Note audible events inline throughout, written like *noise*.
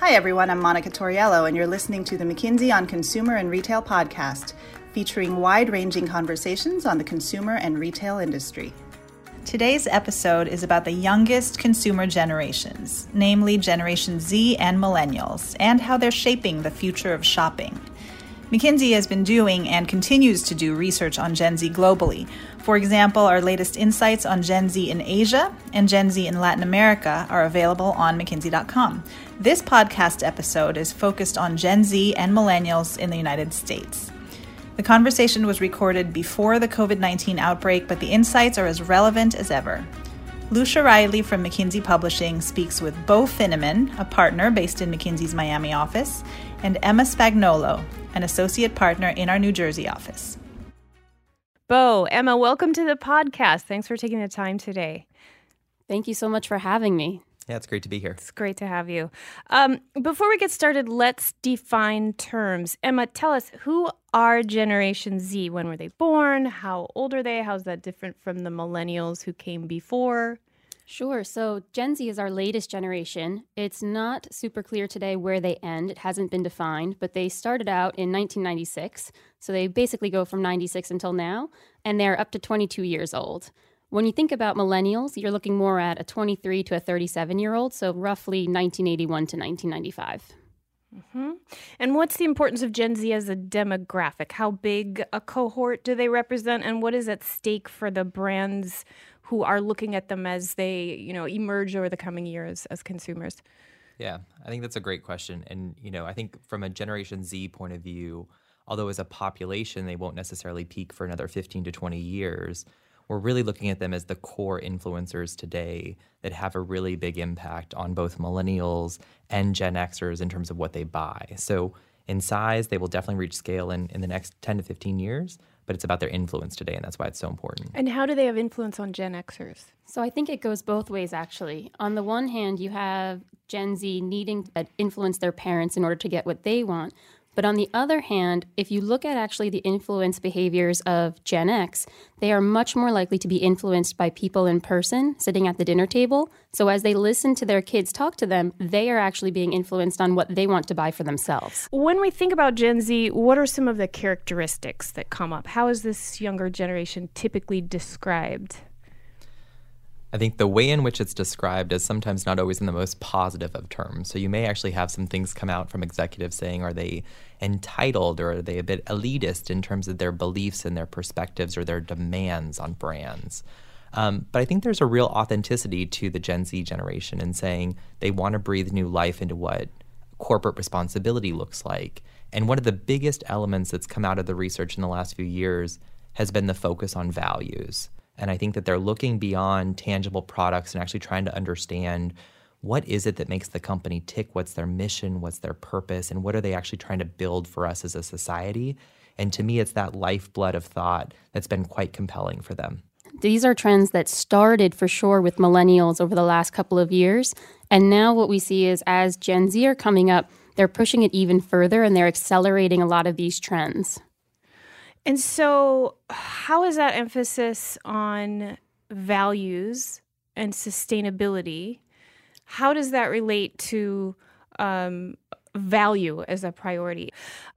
Hi, everyone. I'm Monica Toriello, and you're listening to the McKinsey on Consumer and Retail podcast, featuring wide ranging conversations on the consumer and retail industry. Today's episode is about the youngest consumer generations, namely Generation Z and Millennials, and how they're shaping the future of shopping. McKinsey has been doing and continues to do research on Gen Z globally. For example, our latest insights on Gen Z in Asia and Gen Z in Latin America are available on McKinsey.com. This podcast episode is focused on Gen Z and millennials in the United States. The conversation was recorded before the COVID 19 outbreak, but the insights are as relevant as ever. Lucia Rahilly from McKinsey Publishing speaks with Bo Finneman, a partner based in McKinsey's Miami office, and Emma Spagnolo, an associate partner in our New Jersey office. Bo, Emma, welcome to the podcast. Thanks for taking the time today. Thank you so much for having me. Yeah, it's great to be here. It's great to have you. Um, before we get started, let's define terms. Emma, tell us who are Generation Z? When were they born? How old are they? How's that different from the millennials who came before? Sure. So Gen Z is our latest generation. It's not super clear today where they end. It hasn't been defined, but they started out in 1996. So they basically go from 96 until now, and they're up to 22 years old. When you think about millennials, you're looking more at a 23 to a 37 year old, so roughly 1981 to 1995. Mm-hmm. And what's the importance of Gen Z as a demographic? How big a cohort do they represent, and what is at stake for the brands who are looking at them as they, you know, emerge over the coming years as consumers? Yeah, I think that's a great question. And, you know, I think from a Generation Z point of view, although as a population they won't necessarily peak for another 15 to 20 years, we're really looking at them as the core influencers today that have a really big impact on both millennials and Gen Xers in terms of what they buy. So, in size, they will definitely reach scale in, in the next 10 to 15 years but it's about their influence today, and that's why it's so important. And how do they have influence on Gen Xers? So I think it goes both ways, actually. On the one hand, you have Gen Z needing to influence their parents in order to get what they want. But on the other hand, if you look at actually the influence behaviors of Gen X, they are much more likely to be influenced by people in person sitting at the dinner table. So as they listen to their kids talk to them, they are actually being influenced on what they want to buy for themselves. When we think about Gen Z, what are some of the characteristics that come up? How is this younger generation typically described? I think the way in which it's described is sometimes not always in the most positive of terms. So you may actually have some things come out from executives saying, are they entitled or are they a bit elitist in terms of their beliefs and their perspectives or their demands on brands? Um, but I think there's a real authenticity to the Gen Z generation in saying they want to breathe new life into what corporate responsibility looks like. And one of the biggest elements that's come out of the research in the last few years has been the focus on values. And I think that they're looking beyond tangible products and actually trying to understand what is it that makes the company tick? What's their mission? What's their purpose? And what are they actually trying to build for us as a society? And to me, it's that lifeblood of thought that's been quite compelling for them. These are trends that started for sure with millennials over the last couple of years. And now what we see is as Gen Z are coming up, they're pushing it even further and they're accelerating a lot of these trends. And so, how is that emphasis on values and sustainability? How does that relate to um, value as a priority?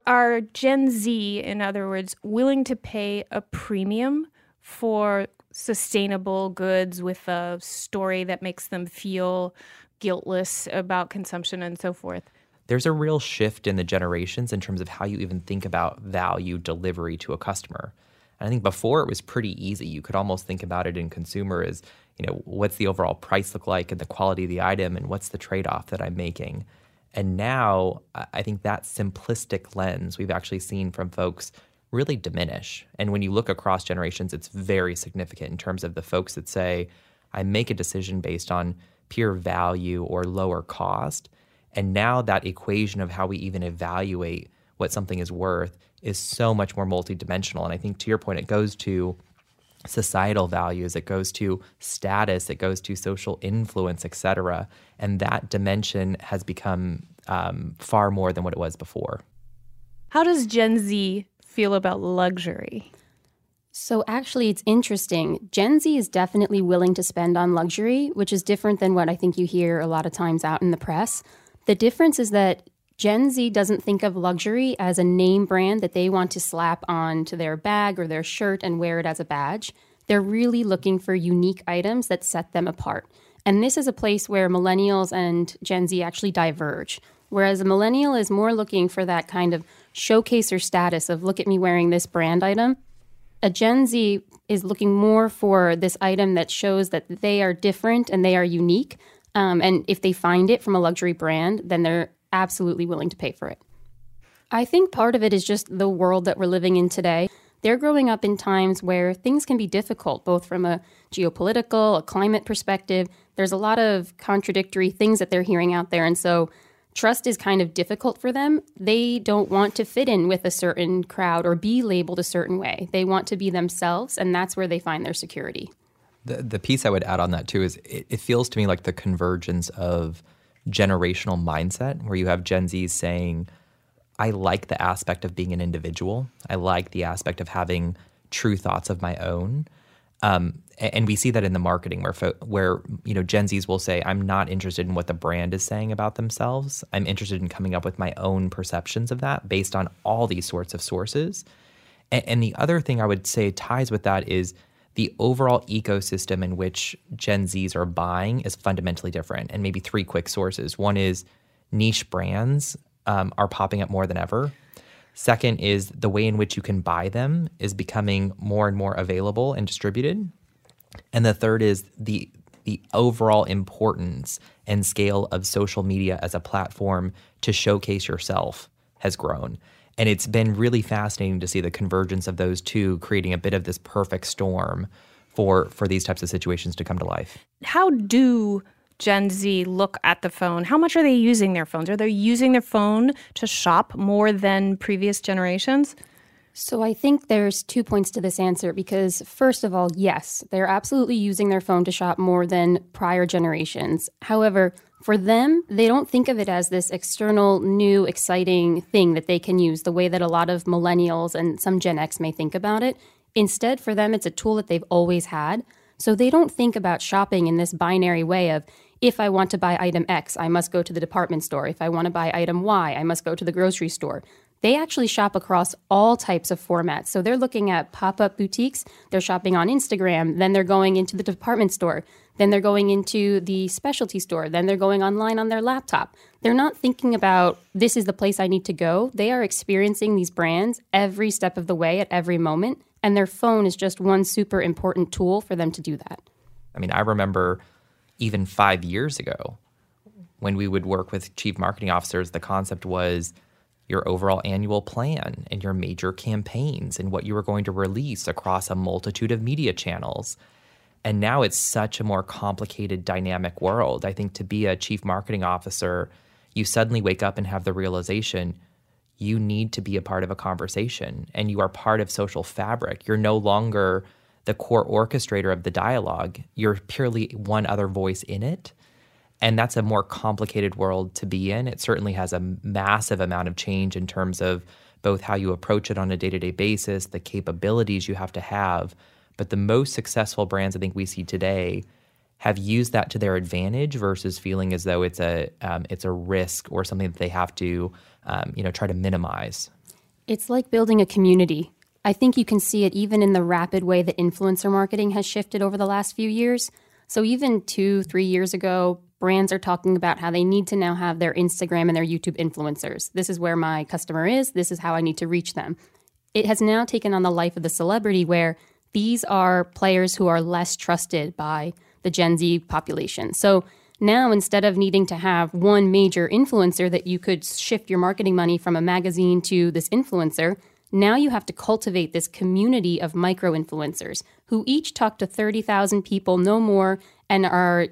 Are Gen Z, in other words, willing to pay a premium for sustainable goods with a story that makes them feel guiltless about consumption and so forth? There's a real shift in the generations in terms of how you even think about value delivery to a customer. And I think before it was pretty easy. You could almost think about it in consumer as, you know, what's the overall price look like and the quality of the item and what's the trade-off that I'm making. And now I think that simplistic lens we've actually seen from folks really diminish. And when you look across generations, it's very significant in terms of the folks that say, I make a decision based on pure value or lower cost and now that equation of how we even evaluate what something is worth is so much more multidimensional. And I think to your point, it goes to societal values, it goes to status, it goes to social influence, et cetera. And that dimension has become um, far more than what it was before. How does Gen Z feel about luxury? So, actually, it's interesting. Gen Z is definitely willing to spend on luxury, which is different than what I think you hear a lot of times out in the press. The difference is that Gen Z doesn't think of luxury as a name brand that they want to slap onto their bag or their shirt and wear it as a badge. They're really looking for unique items that set them apart. And this is a place where millennials and Gen Z actually diverge. Whereas a millennial is more looking for that kind of showcase or status of look at me wearing this brand item. A Gen Z is looking more for this item that shows that they are different and they are unique. Um, and if they find it from a luxury brand, then they're absolutely willing to pay for it. I think part of it is just the world that we're living in today. They're growing up in times where things can be difficult, both from a geopolitical, a climate perspective. There's a lot of contradictory things that they're hearing out there. And so trust is kind of difficult for them. They don't want to fit in with a certain crowd or be labeled a certain way. They want to be themselves, and that's where they find their security. The, the piece I would add on that too is it, it feels to me like the convergence of generational mindset where you have Gen Z saying, I like the aspect of being an individual. I like the aspect of having true thoughts of my own. Um, and we see that in the marketing where where you know Gen Zs will say I'm not interested in what the brand is saying about themselves. I'm interested in coming up with my own perceptions of that based on all these sorts of sources. And, and the other thing I would say ties with that is the overall ecosystem in which Gen Zs are buying is fundamentally different. And maybe three quick sources. One is niche brands um, are popping up more than ever. Second is the way in which you can buy them is becoming more and more available and distributed. And the third is the the overall importance and scale of social media as a platform to showcase yourself has grown. And it's been really fascinating to see the convergence of those two creating a bit of this perfect storm for for these types of situations to come to life. How do Gen Z look at the phone? How much are they using their phones? Are they using their phone to shop more than previous generations? So I think there's two points to this answer because, first of all, yes, they're absolutely using their phone to shop more than prior generations. However, for them, they don't think of it as this external, new, exciting thing that they can use the way that a lot of millennials and some Gen X may think about it. Instead, for them, it's a tool that they've always had. So they don't think about shopping in this binary way of if I want to buy item X, I must go to the department store. If I want to buy item Y, I must go to the grocery store they actually shop across all types of formats. So they're looking at pop up boutiques, they're shopping on Instagram, then they're going into the department store, then they're going into the specialty store, then they're going online on their laptop. They're not thinking about this is the place I need to go. They are experiencing these brands every step of the way at every moment. And their phone is just one super important tool for them to do that. I mean, I remember even five years ago when we would work with chief marketing officers, the concept was your overall annual plan and your major campaigns and what you were going to release across a multitude of media channels. And now it's such a more complicated, dynamic world. I think to be a chief marketing officer, you suddenly wake up and have the realization you need to be a part of a conversation and you are part of social fabric. You're no longer the core orchestrator of the dialogue, you're purely one other voice in it. And that's a more complicated world to be in. It certainly has a massive amount of change in terms of both how you approach it on a day to day basis, the capabilities you have to have. But the most successful brands I think we see today have used that to their advantage versus feeling as though it's a um, it's a risk or something that they have to um, you know try to minimize. It's like building a community. I think you can see it even in the rapid way that influencer marketing has shifted over the last few years. So even two, three years ago, brands are talking about how they need to now have their Instagram and their YouTube influencers. This is where my customer is. This is how I need to reach them. It has now taken on the life of the celebrity where these are players who are less trusted by the Gen Z population. So now instead of needing to have one major influencer that you could shift your marketing money from a magazine to this influencer, now you have to cultivate this community of micro influencers who each talk to 30,000 people, no more, and are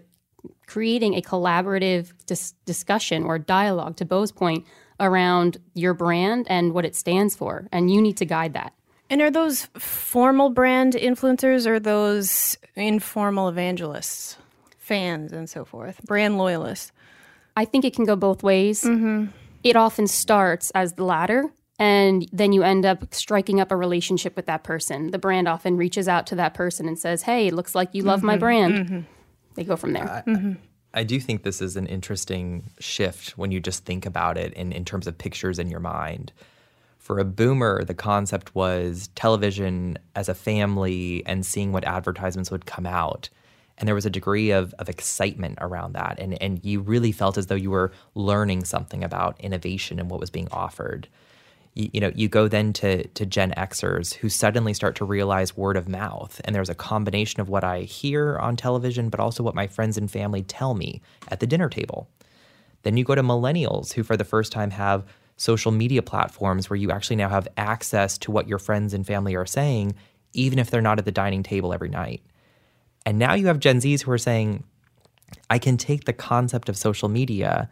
creating a collaborative dis- discussion or dialogue, to Bo's point, around your brand and what it stands for. And you need to guide that. And are those formal brand influencers or those informal evangelists, fans, and so forth, brand loyalists? I think it can go both ways. Mm-hmm. It often starts as the latter, and then you end up striking up a relationship with that person. The brand often reaches out to that person and says, Hey, it looks like you love mm-hmm. my brand. Mm-hmm. They go from there. mm-hmm. I do think this is an interesting shift when you just think about it in, in terms of pictures in your mind. For a boomer, the concept was television as a family and seeing what advertisements would come out. And there was a degree of, of excitement around that. And, and you really felt as though you were learning something about innovation and what was being offered you, you, know, you go then to to Gen Xers who suddenly start to realize word of mouth, and there's a combination of what I hear on television, but also what my friends and family tell me at the dinner table. Then you go to millennials who, for the first time, have social media platforms where you actually now have access to what your friends and family are saying, even if they're not at the dining table every night. And now you have Gen Zs who are saying, I can take the concept of social media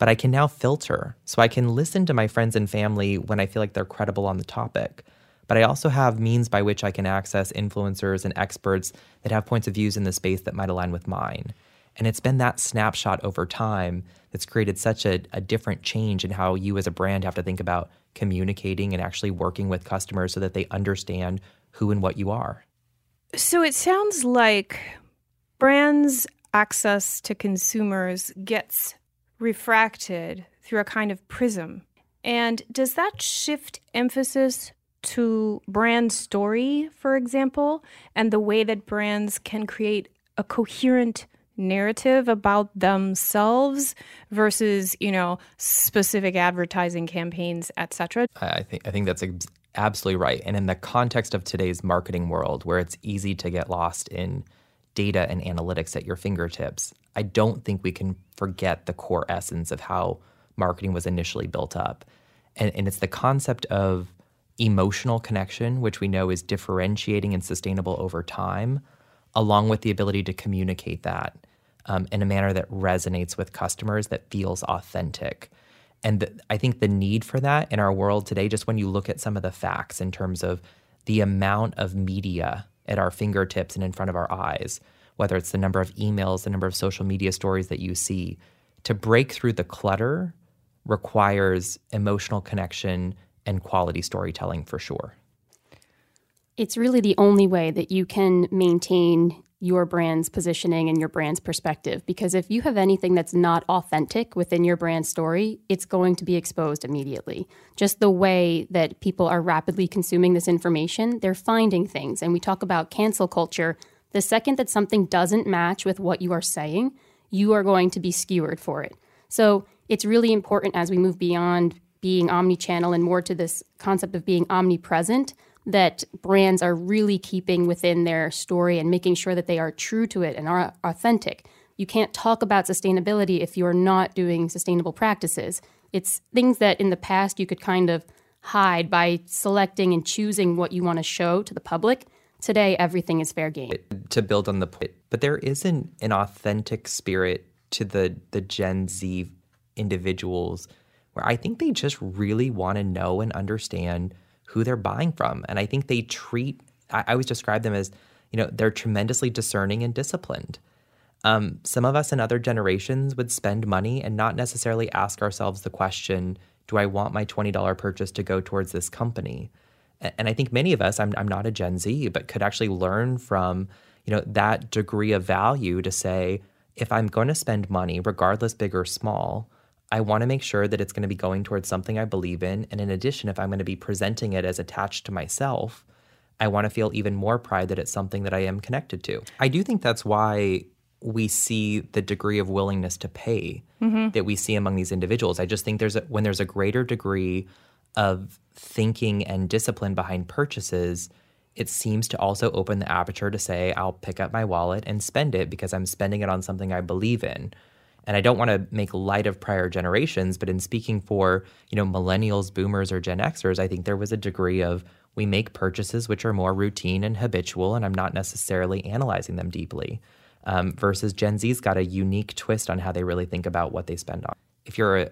but I can now filter. So I can listen to my friends and family when I feel like they're credible on the topic. But I also have means by which I can access influencers and experts that have points of views in the space that might align with mine. And it's been that snapshot over time that's created such a, a different change in how you as a brand have to think about communicating and actually working with customers so that they understand who and what you are. So it sounds like brands' access to consumers gets refracted through a kind of prism. And does that shift emphasis to brand story, for example, and the way that brands can create a coherent narrative about themselves versus, you know, specific advertising campaigns, etc.? I think I think that's absolutely right. And in the context of today's marketing world where it's easy to get lost in data and analytics at your fingertips, I don't think we can forget the core essence of how marketing was initially built up. And, and it's the concept of emotional connection, which we know is differentiating and sustainable over time, along with the ability to communicate that um, in a manner that resonates with customers, that feels authentic. And the, I think the need for that in our world today, just when you look at some of the facts in terms of the amount of media at our fingertips and in front of our eyes, whether it's the number of emails, the number of social media stories that you see, to break through the clutter requires emotional connection and quality storytelling for sure. It's really the only way that you can maintain your brand's positioning and your brand's perspective. Because if you have anything that's not authentic within your brand story, it's going to be exposed immediately. Just the way that people are rapidly consuming this information, they're finding things. And we talk about cancel culture the second that something doesn't match with what you are saying, you are going to be skewered for it. So it's really important as we move beyond being omni-channel and more to this concept of being omnipresent that brands are really keeping within their story and making sure that they are true to it and are authentic. You can't talk about sustainability if you're not doing sustainable practices. It's things that in the past you could kind of hide by selecting and choosing what you want to show to the public. Today, everything is fair game. To build on the point, but there isn't an authentic spirit to the the Gen Z individuals where I think they just really want to know and understand who they're buying from, and I think they treat. I, I always describe them as, you know, they're tremendously discerning and disciplined. Um, some of us in other generations would spend money and not necessarily ask ourselves the question, "Do I want my twenty dollar purchase to go towards this company?" and I think many of us, I'm, I'm not a Gen Z, but could actually learn from, you know, that degree of value to say, if I'm going to spend money, regardless big or small, I want to make sure that it's going to be going towards something I believe in. And in addition, if I'm going to be presenting it as attached to myself, I want to feel even more pride that it's something that I am connected to. I do think that's why we see the degree of willingness to pay mm-hmm. that we see among these individuals. I just think there's a, when there's a greater degree of thinking and discipline behind purchases, it seems to also open the aperture to say, I'll pick up my wallet and spend it because I'm spending it on something I believe in. And I don't want to make light of prior generations, but in speaking for, you know, millennials, boomers, or Gen Xers, I think there was a degree of we make purchases which are more routine and habitual, and I'm not necessarily analyzing them deeply. Um, versus Gen Z's got a unique twist on how they really think about what they spend on. If you're a,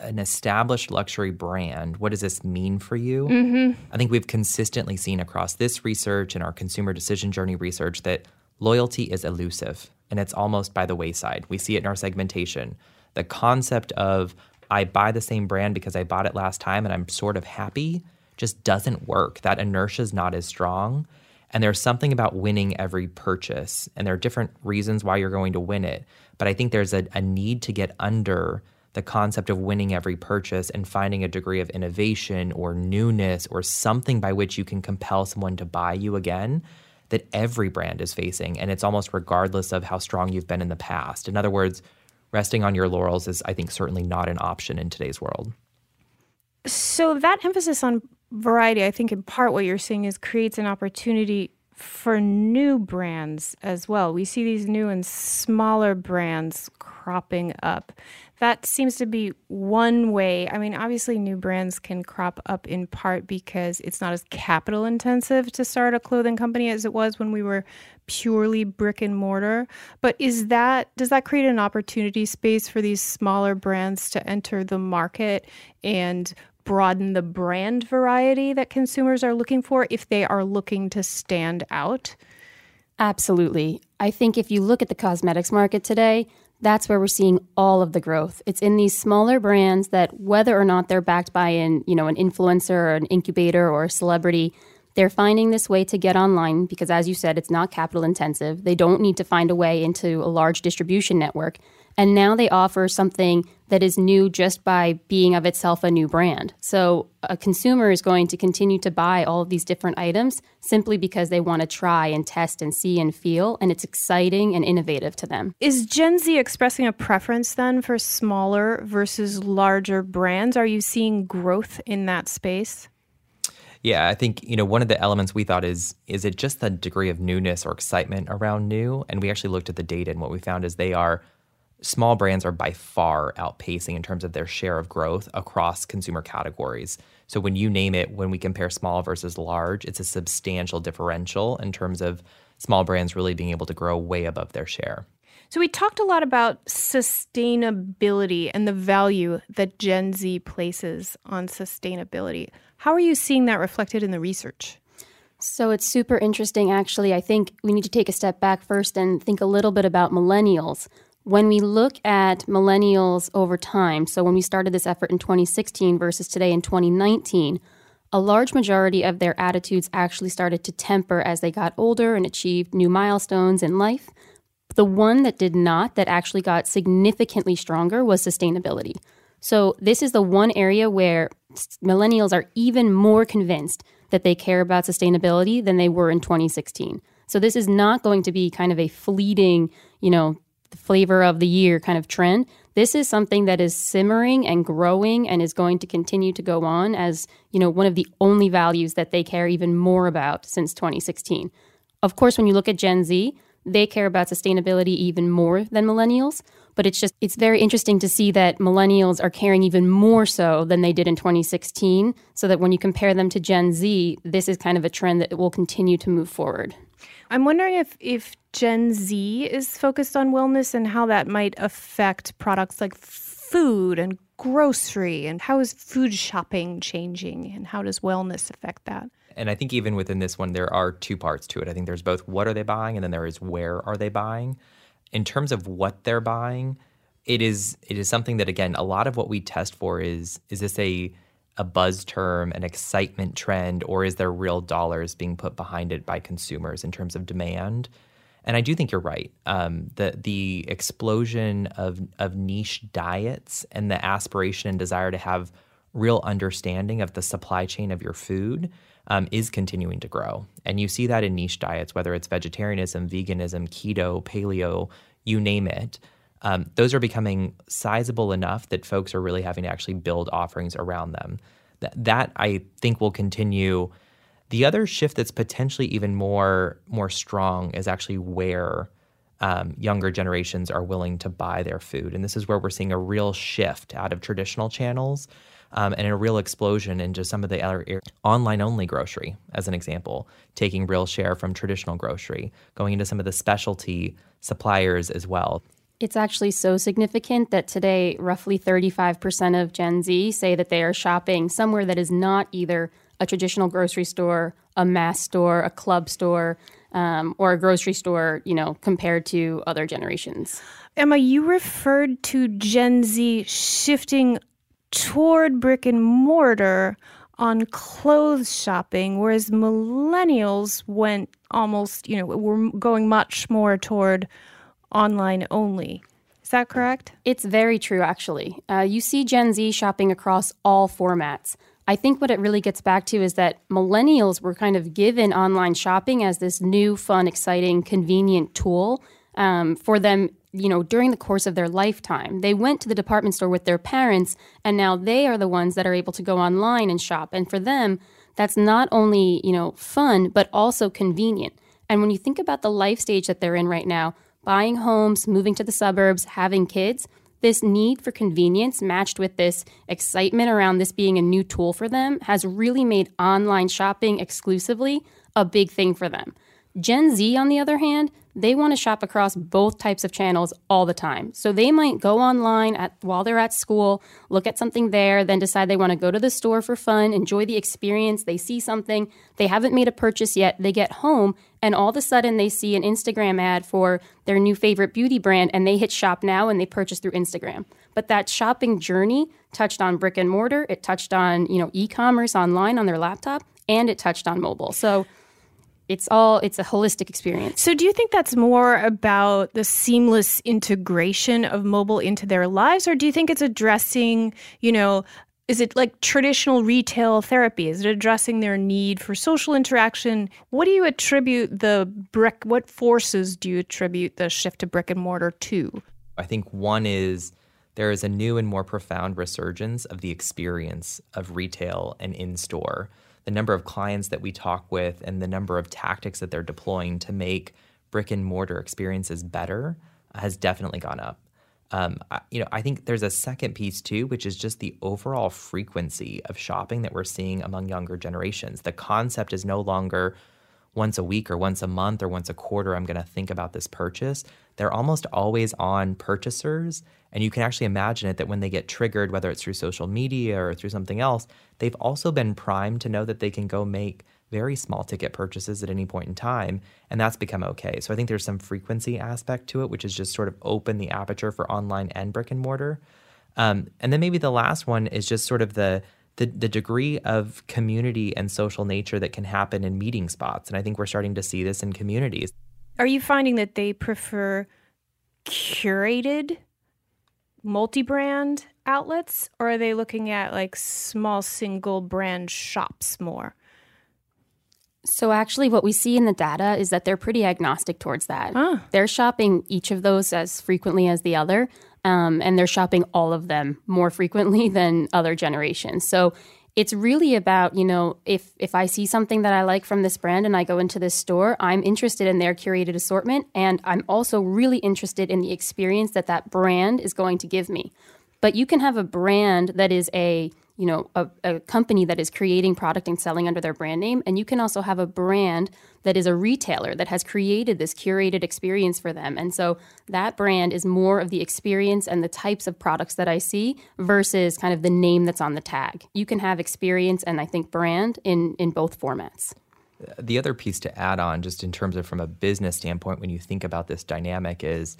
an established luxury brand, what does this mean for you? Mm-hmm. I think we've consistently seen across this research and our consumer decision journey research that loyalty is elusive and it's almost by the wayside. We see it in our segmentation. The concept of I buy the same brand because I bought it last time and I'm sort of happy just doesn't work. That inertia is not as strong. And there's something about winning every purchase, and there are different reasons why you're going to win it. But I think there's a, a need to get under the concept of winning every purchase and finding a degree of innovation or newness or something by which you can compel someone to buy you again that every brand is facing. And it's almost regardless of how strong you've been in the past. In other words, resting on your laurels is, I think, certainly not an option in today's world. So that emphasis on variety, I think in part what you're saying is creates an opportunity for new brands as well. We see these new and smaller brands cropping up. That seems to be one way. I mean, obviously, new brands can crop up in part because it's not as capital intensive to start a clothing company as it was when we were purely brick and mortar. But is that does that create an opportunity space for these smaller brands to enter the market and broaden the brand variety that consumers are looking for if they are looking to stand out? Absolutely. I think if you look at the cosmetics market today, that's where we're seeing all of the growth. It's in these smaller brands that whether or not they're backed by an, you know, an influencer or an incubator or a celebrity, they're finding this way to get online because as you said, it's not capital intensive. They don't need to find a way into a large distribution network. And now they offer something that is new just by being of itself a new brand. So a consumer is going to continue to buy all of these different items simply because they want to try and test and see and feel, and it's exciting and innovative to them. Is Gen Z expressing a preference then for smaller versus larger brands? Are you seeing growth in that space? Yeah, I think you know one of the elements we thought is is it just the degree of newness or excitement around new, and we actually looked at the data and what we found is they are small brands are by far outpacing in terms of their share of growth across consumer categories. So when you name it, when we compare small versus large, it's a substantial differential in terms of small brands really being able to grow way above their share. So we talked a lot about sustainability and the value that Gen Z places on sustainability. How are you seeing that reflected in the research? So it's super interesting, actually. I think we need to take a step back first and think a little bit about millennials. When we look at millennials over time, so when we started this effort in 2016 versus today in 2019, a large majority of their attitudes actually started to temper as they got older and achieved new milestones in life. The one that did not, that actually got significantly stronger, was sustainability. So, this is the one area where millennials are even more convinced that they care about sustainability than they were in 2016. So, this is not going to be kind of a fleeting, you know, flavor of the year kind of trend. This is something that is simmering and growing and is going to continue to go on as, you know, one of the only values that they care even more about since 2016. Of course, when you look at Gen Z, they care about sustainability even more than millennials, but it's just it's very interesting to see that millennials are caring even more so than they did in 2016, so that when you compare them to Gen Z, this is kind of a trend that will continue to move forward. I'm wondering if if Gen Z is focused on wellness and how that might affect products like food and grocery and how is food shopping changing and how does wellness affect that? And I think even within this one there are two parts to it. I think there's both what are they buying and then there is where are they buying. In terms of what they're buying, it is it is something that again a lot of what we test for is is this a a buzz term, an excitement trend, or is there real dollars being put behind it by consumers in terms of demand? And I do think you're right. Um, the the explosion of of niche diets and the aspiration and desire to have real understanding of the supply chain of your food um, is continuing to grow, and you see that in niche diets, whether it's vegetarianism, veganism, keto, paleo, you name it um, those are becoming sizable enough that folks are really having to actually build offerings around them. Th- that I think will continue. The other shift that's potentially even more more strong is actually where um, younger generations are willing to buy their food, and this is where we're seeing a real shift out of traditional channels. Um, and a real explosion into some of the other online only grocery, as an example, taking real share from traditional grocery, going into some of the specialty suppliers as well. It's actually so significant that today, roughly 35% of Gen Z say that they are shopping somewhere that is not either a traditional grocery store, a mass store, a club store, um, or a grocery store, you know, compared to other generations. Emma, you referred to Gen Z shifting toward brick and mortar. on clothes shopping, whereas millennials went almost, you know, were going much more toward online only. Is that correct? It's very true, actually. Uh, you see Gen Z shopping across all formats. I think what it really gets back to is that millennials were kind of given online shopping as this new, fun, exciting, convenient tool um, for them you know, during the course of their lifetime. They went to the department store with their parents, and now they are the ones that are able to go online and shop. And for them, that's not only, you know, fun, but also convenient. And when you think about the life stage that they're in right now, buying homes, moving to the suburbs, having kids, this need for convenience matched with this excitement around this being a new tool for them has really made online shopping exclusively a big thing for them. Gen Z, on the other hand, they want to shop across both types of channels all the time. So they might go online at, while they're at school, look at something there, then decide they want to go to the store for fun, enjoy the experience. They see something, they haven't made a purchase yet, they get home, and all of a sudden they see an Instagram ad for their new favorite beauty brand, and they hit shop now and they purchase through Instagram. But that shopping journey touched on brick and mortar, it touched on you know e-commerce online on their laptop, and it touched on mobile. So it's all it's a holistic experience. So do you think that's more about the seamless integration of mobile into their lives or do you think it's addressing, you know, is it like traditional retail therapy? Is it addressing their need for social interaction? What do you attribute the brick what forces do you attribute the shift to brick and mortar to? I think one is there is a new and more profound resurgence of the experience of retail and in store the number of clients that we talk with and the number of tactics that they're deploying to make brick and mortar experiences better has definitely gone up. Um, you know, I think there's a second piece too, which is just the overall frequency of shopping that we're seeing among younger generations. The concept is no longer once a week or once a month or once a quarter, I'm going to think about this purchase. They're almost always on purchasers. And you can actually imagine it that when they get triggered, whether it's through social media or through something else, they've also been primed to know that they can go make very small ticket purchases at any point in time. And that's become okay. So I think there's some frequency aspect to it, which is just sort of open the aperture for online and brick and mortar. Um, and then maybe the last one is just sort of the the, the degree of community and social nature that can happen in meeting spots. And I think we're starting to see this in communities. Are you finding that they prefer curated multi brand outlets or are they looking at like small single brand shops more? So, actually, what we see in the data is that they're pretty agnostic towards that. They're shopping each of those as frequently as the other um, and they're shopping all of them more frequently *laughs* than other generations. So it's really about you know if if I see something that I like from this brand and I go into this store, I'm interested in their curated assortment, and I'm also really interested in the experience that that brand is going to give me. But you can have a brand that is a you know a, a, company that is creating product and selling under their brand name. And you can also have a brand that is a retailer that has created this curated experience for them. And so that brand is more of the experience and the types of products that i see versus kind of the name that's on the tag. You can have experience and i think brand in in both formats. The other piece to add on just in terms of from a business standpoint when you think about this dynamic is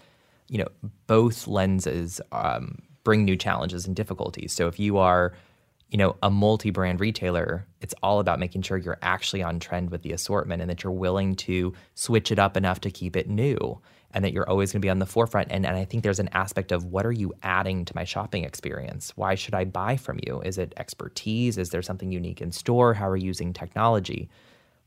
you know both lenses um, bring new challenges and difficulties. So if you are you know, a multi-brand retailer, it's all about making sure you're actually on trend with the assortment and that you're willing to switch it up enough to keep it new and that you're always going to be on the forefront. And, and I think there's an aspect of what are you adding to my shopping experience? Why should I buy from you? Is it expertise? Is there something unique in store? How are you using technology?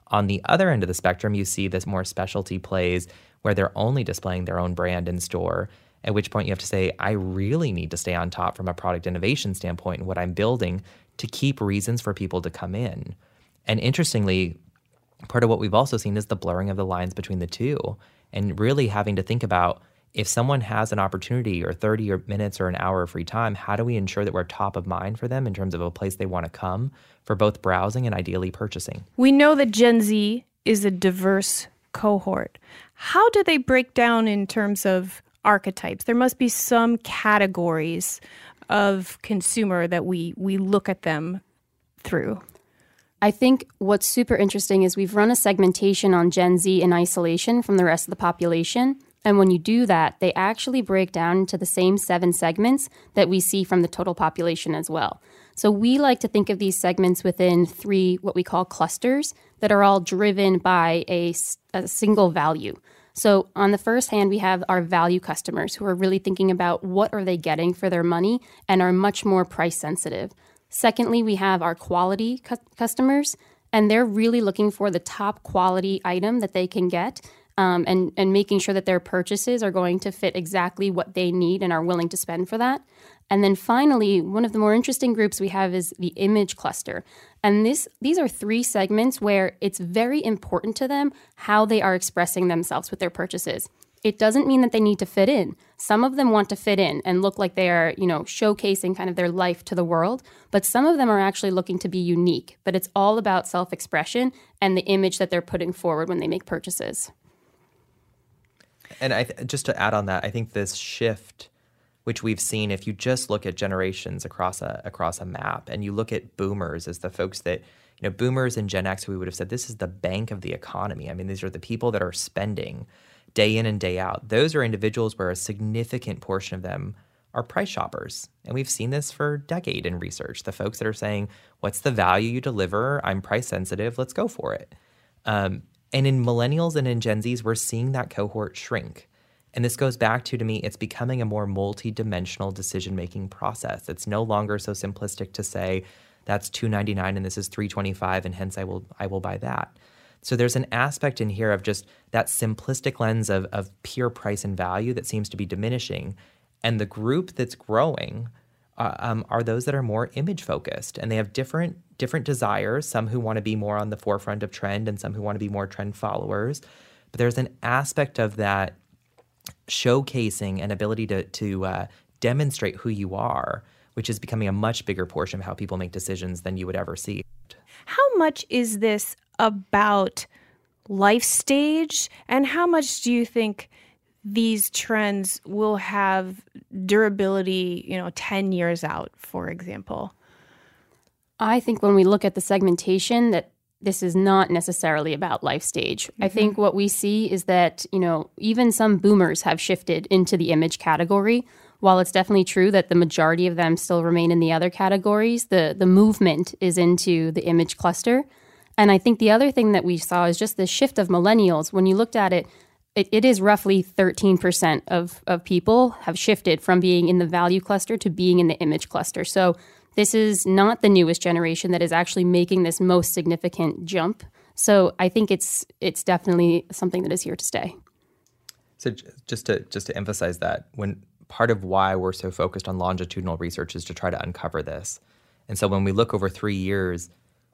On the other end of the spectrum, you see this more specialty plays where they're only displaying their own brand in store at which point you have to say, I really need to stay on top from a product innovation standpoint and what I'm building to keep reasons for people to come in. And interestingly, part of what we've also seen is the blurring of the lines between the two and really having to think about if someone has an opportunity or 30 or minutes or an hour of free time, how do we ensure that we're top of mind for them in terms of a place they want to come for both browsing and ideally purchasing? We know that Gen Z is a diverse cohort. How do they break down in terms of archetypes. There must be some categories of consumer that we we look at them through. I think what's super interesting is we've run a segmentation on Gen Z in isolation from the rest of the population. And when you do that, they actually break down into the same seven segments that we see from the total population as well. So we like to think of these segments within three, what we call clusters, that are all driven by a, a single value. So on the first hand, we have our value customers who are really thinking about what are they getting for their money and are much more price sensitive. Secondly, we have our quality cu- customers, and they're really looking for the top quality item that they can get um, and, and making sure that their purchases are going to fit exactly what they need and are willing to spend for that. And then finally, one of the more interesting groups we have is the image cluster. And this these are three segments where it's very important to them how they are expressing themselves with their purchases. It doesn't mean that they need to fit in. Some of them want to fit in and look like they are, you know, showcasing kind of their life to the world, but some of them are actually looking to be unique. But it's all about self-expression and the image that they're putting forward when they make purchases. And I th- just to add on that, I think this shift which we've seen if you just look at generations across a across a map and you look at boomers as the folks that you know boomers and Gen X we would have said this is the bank of the economy. I mean these are the people that are spending day in and day out. Those are individuals where a significant portion of them are price shoppers. And we've seen this for decade in research. The folks that are saying, what's the value you deliver? I'm price sensitive. Let's go for it. Um, and in millennials and in Gen Zs, we're seeing that cohort shrink. And this goes back to, to me, it's becoming a more multi-dimensional decision-making process. It's no longer so simplistic to say that's 299 and this is 325 and hence I will I will buy that. So there's an aspect in here of just that simplistic lens of, of pure price and value that seems to be diminishing. And the group that's growing uh, um, are those that are more image focused and they have different different desires. Some who want to be more on the forefront of trend and some who want to be more trend followers. But there's an aspect of that showcasing an ability to to uh, demonstrate who you are, which is becoming a much bigger portion of how people make decisions than you would ever see. How much is this about life stage, and how much do you think? these trends will have durability, you know, 10 years out, for example? I think when we look at the segmentation that this is not necessarily about life stage. Mm-hmm. I think what we see is that, you know, even some boomers have shifted into the image category. While it's definitely true that the majority of them still remain in the other categories, the the movement is into the image cluster. And I think the other thing that we saw is just the shift of millennials. When you looked at it, it, it is roughly 13% of, of people have shifted from being in the value cluster to being in the image cluster. So this is not the newest generation that is actually making this most significant jump. So I think it's it's definitely something that is here to stay. So just to just to emphasize that when part of why we're so focused on longitudinal research is to try to uncover this. And so when we look over 3 years,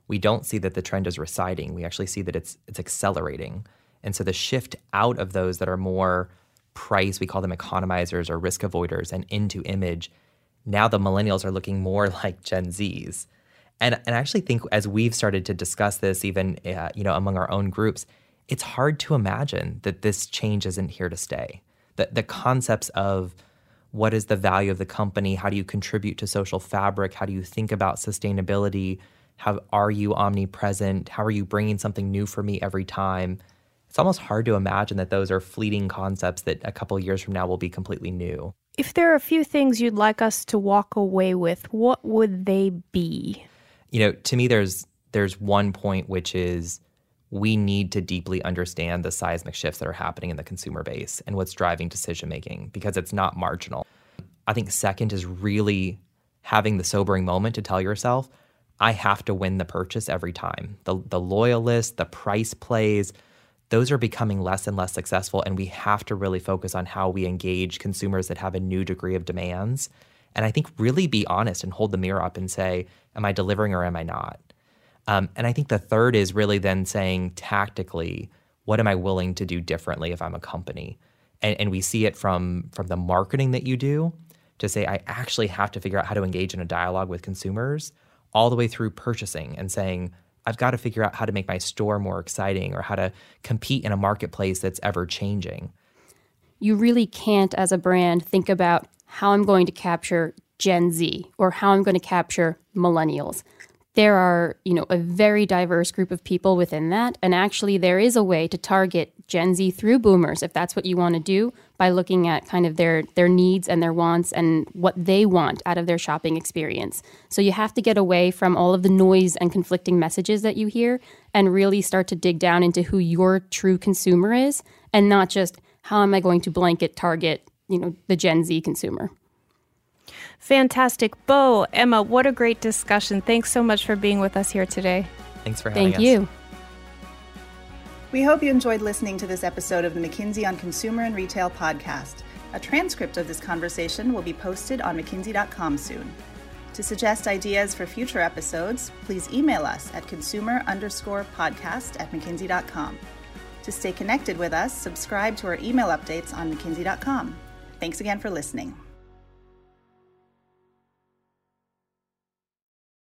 we don't see that the trend is receding. We actually see that it's it's accelerating. And so the shift out of those that are more price, we call them economizers or risk avoiders and into image now the millennials are looking more *laughs* like Gen Zs. And, and I actually think as we've started to discuss this, even uh, you know among our own groups, it's hard to imagine that this change isn't here to stay. The, the concepts of what is the value of the company, how do you contribute to social fabric, how do you think about sustainability, how are you omnipresent, how are you bringing something new for me every time. It's almost hard to imagine that those are fleeting concepts that a couple years from now will be completely new. If there are a few things you'd like us to walk away with, what would they be? You know, to me there's there's one point which is we need to deeply understand the seismic shifts that are happening in the consumer base and what's driving decision making because it's not marginal. I think second is really having the sobering moment to tell yourself, I have to win the purchase every time. The the loyalist, the price plays, those are becoming less and less successful. And we have to really focus on how we engage consumers that have a new degree of demands. And I think really be honest and hold the mirror up and say, Am I delivering or am I not? Um, and I think the third is really then saying tactically, what am I willing to do differently if I'm a company? And, and we see it from from the marketing that you do to say I actually have to figure out how to engage in a dialogue with consumers, all the way through purchasing and saying, I've got to figure out how to make my store more exciting or how to compete in a marketplace that's ever changing. You really can't, as a brand, think about how I'm going to capture Gen Z or how I'm going to capture millennials. There are, you know, a very diverse group of people within that. And actually, there is a way to target Gen Z through boomers, if that's what you want to do, by looking at kind of their, their needs and their wants and what they want out of their shopping experience. So you have to get away from all of the noise and conflicting messages that you hear and really start to dig down into who your true consumer is and not just how am I going to blanket target, you know, the Gen Z consumer. Fantastic. Bo, Emma, what a great discussion. Thanks so much for being with us here today. Thanks for having Thank us. Thank you. We hope you enjoyed listening to this episode of the McKinsey on Consumer and Retail podcast. A transcript of this conversation will be posted on McKinsey.com soon. To suggest ideas for future episodes, please email us at consumer underscore podcast at McKinsey.com. To stay connected with us, subscribe to our email updates on McKinsey.com. Thanks again for listening.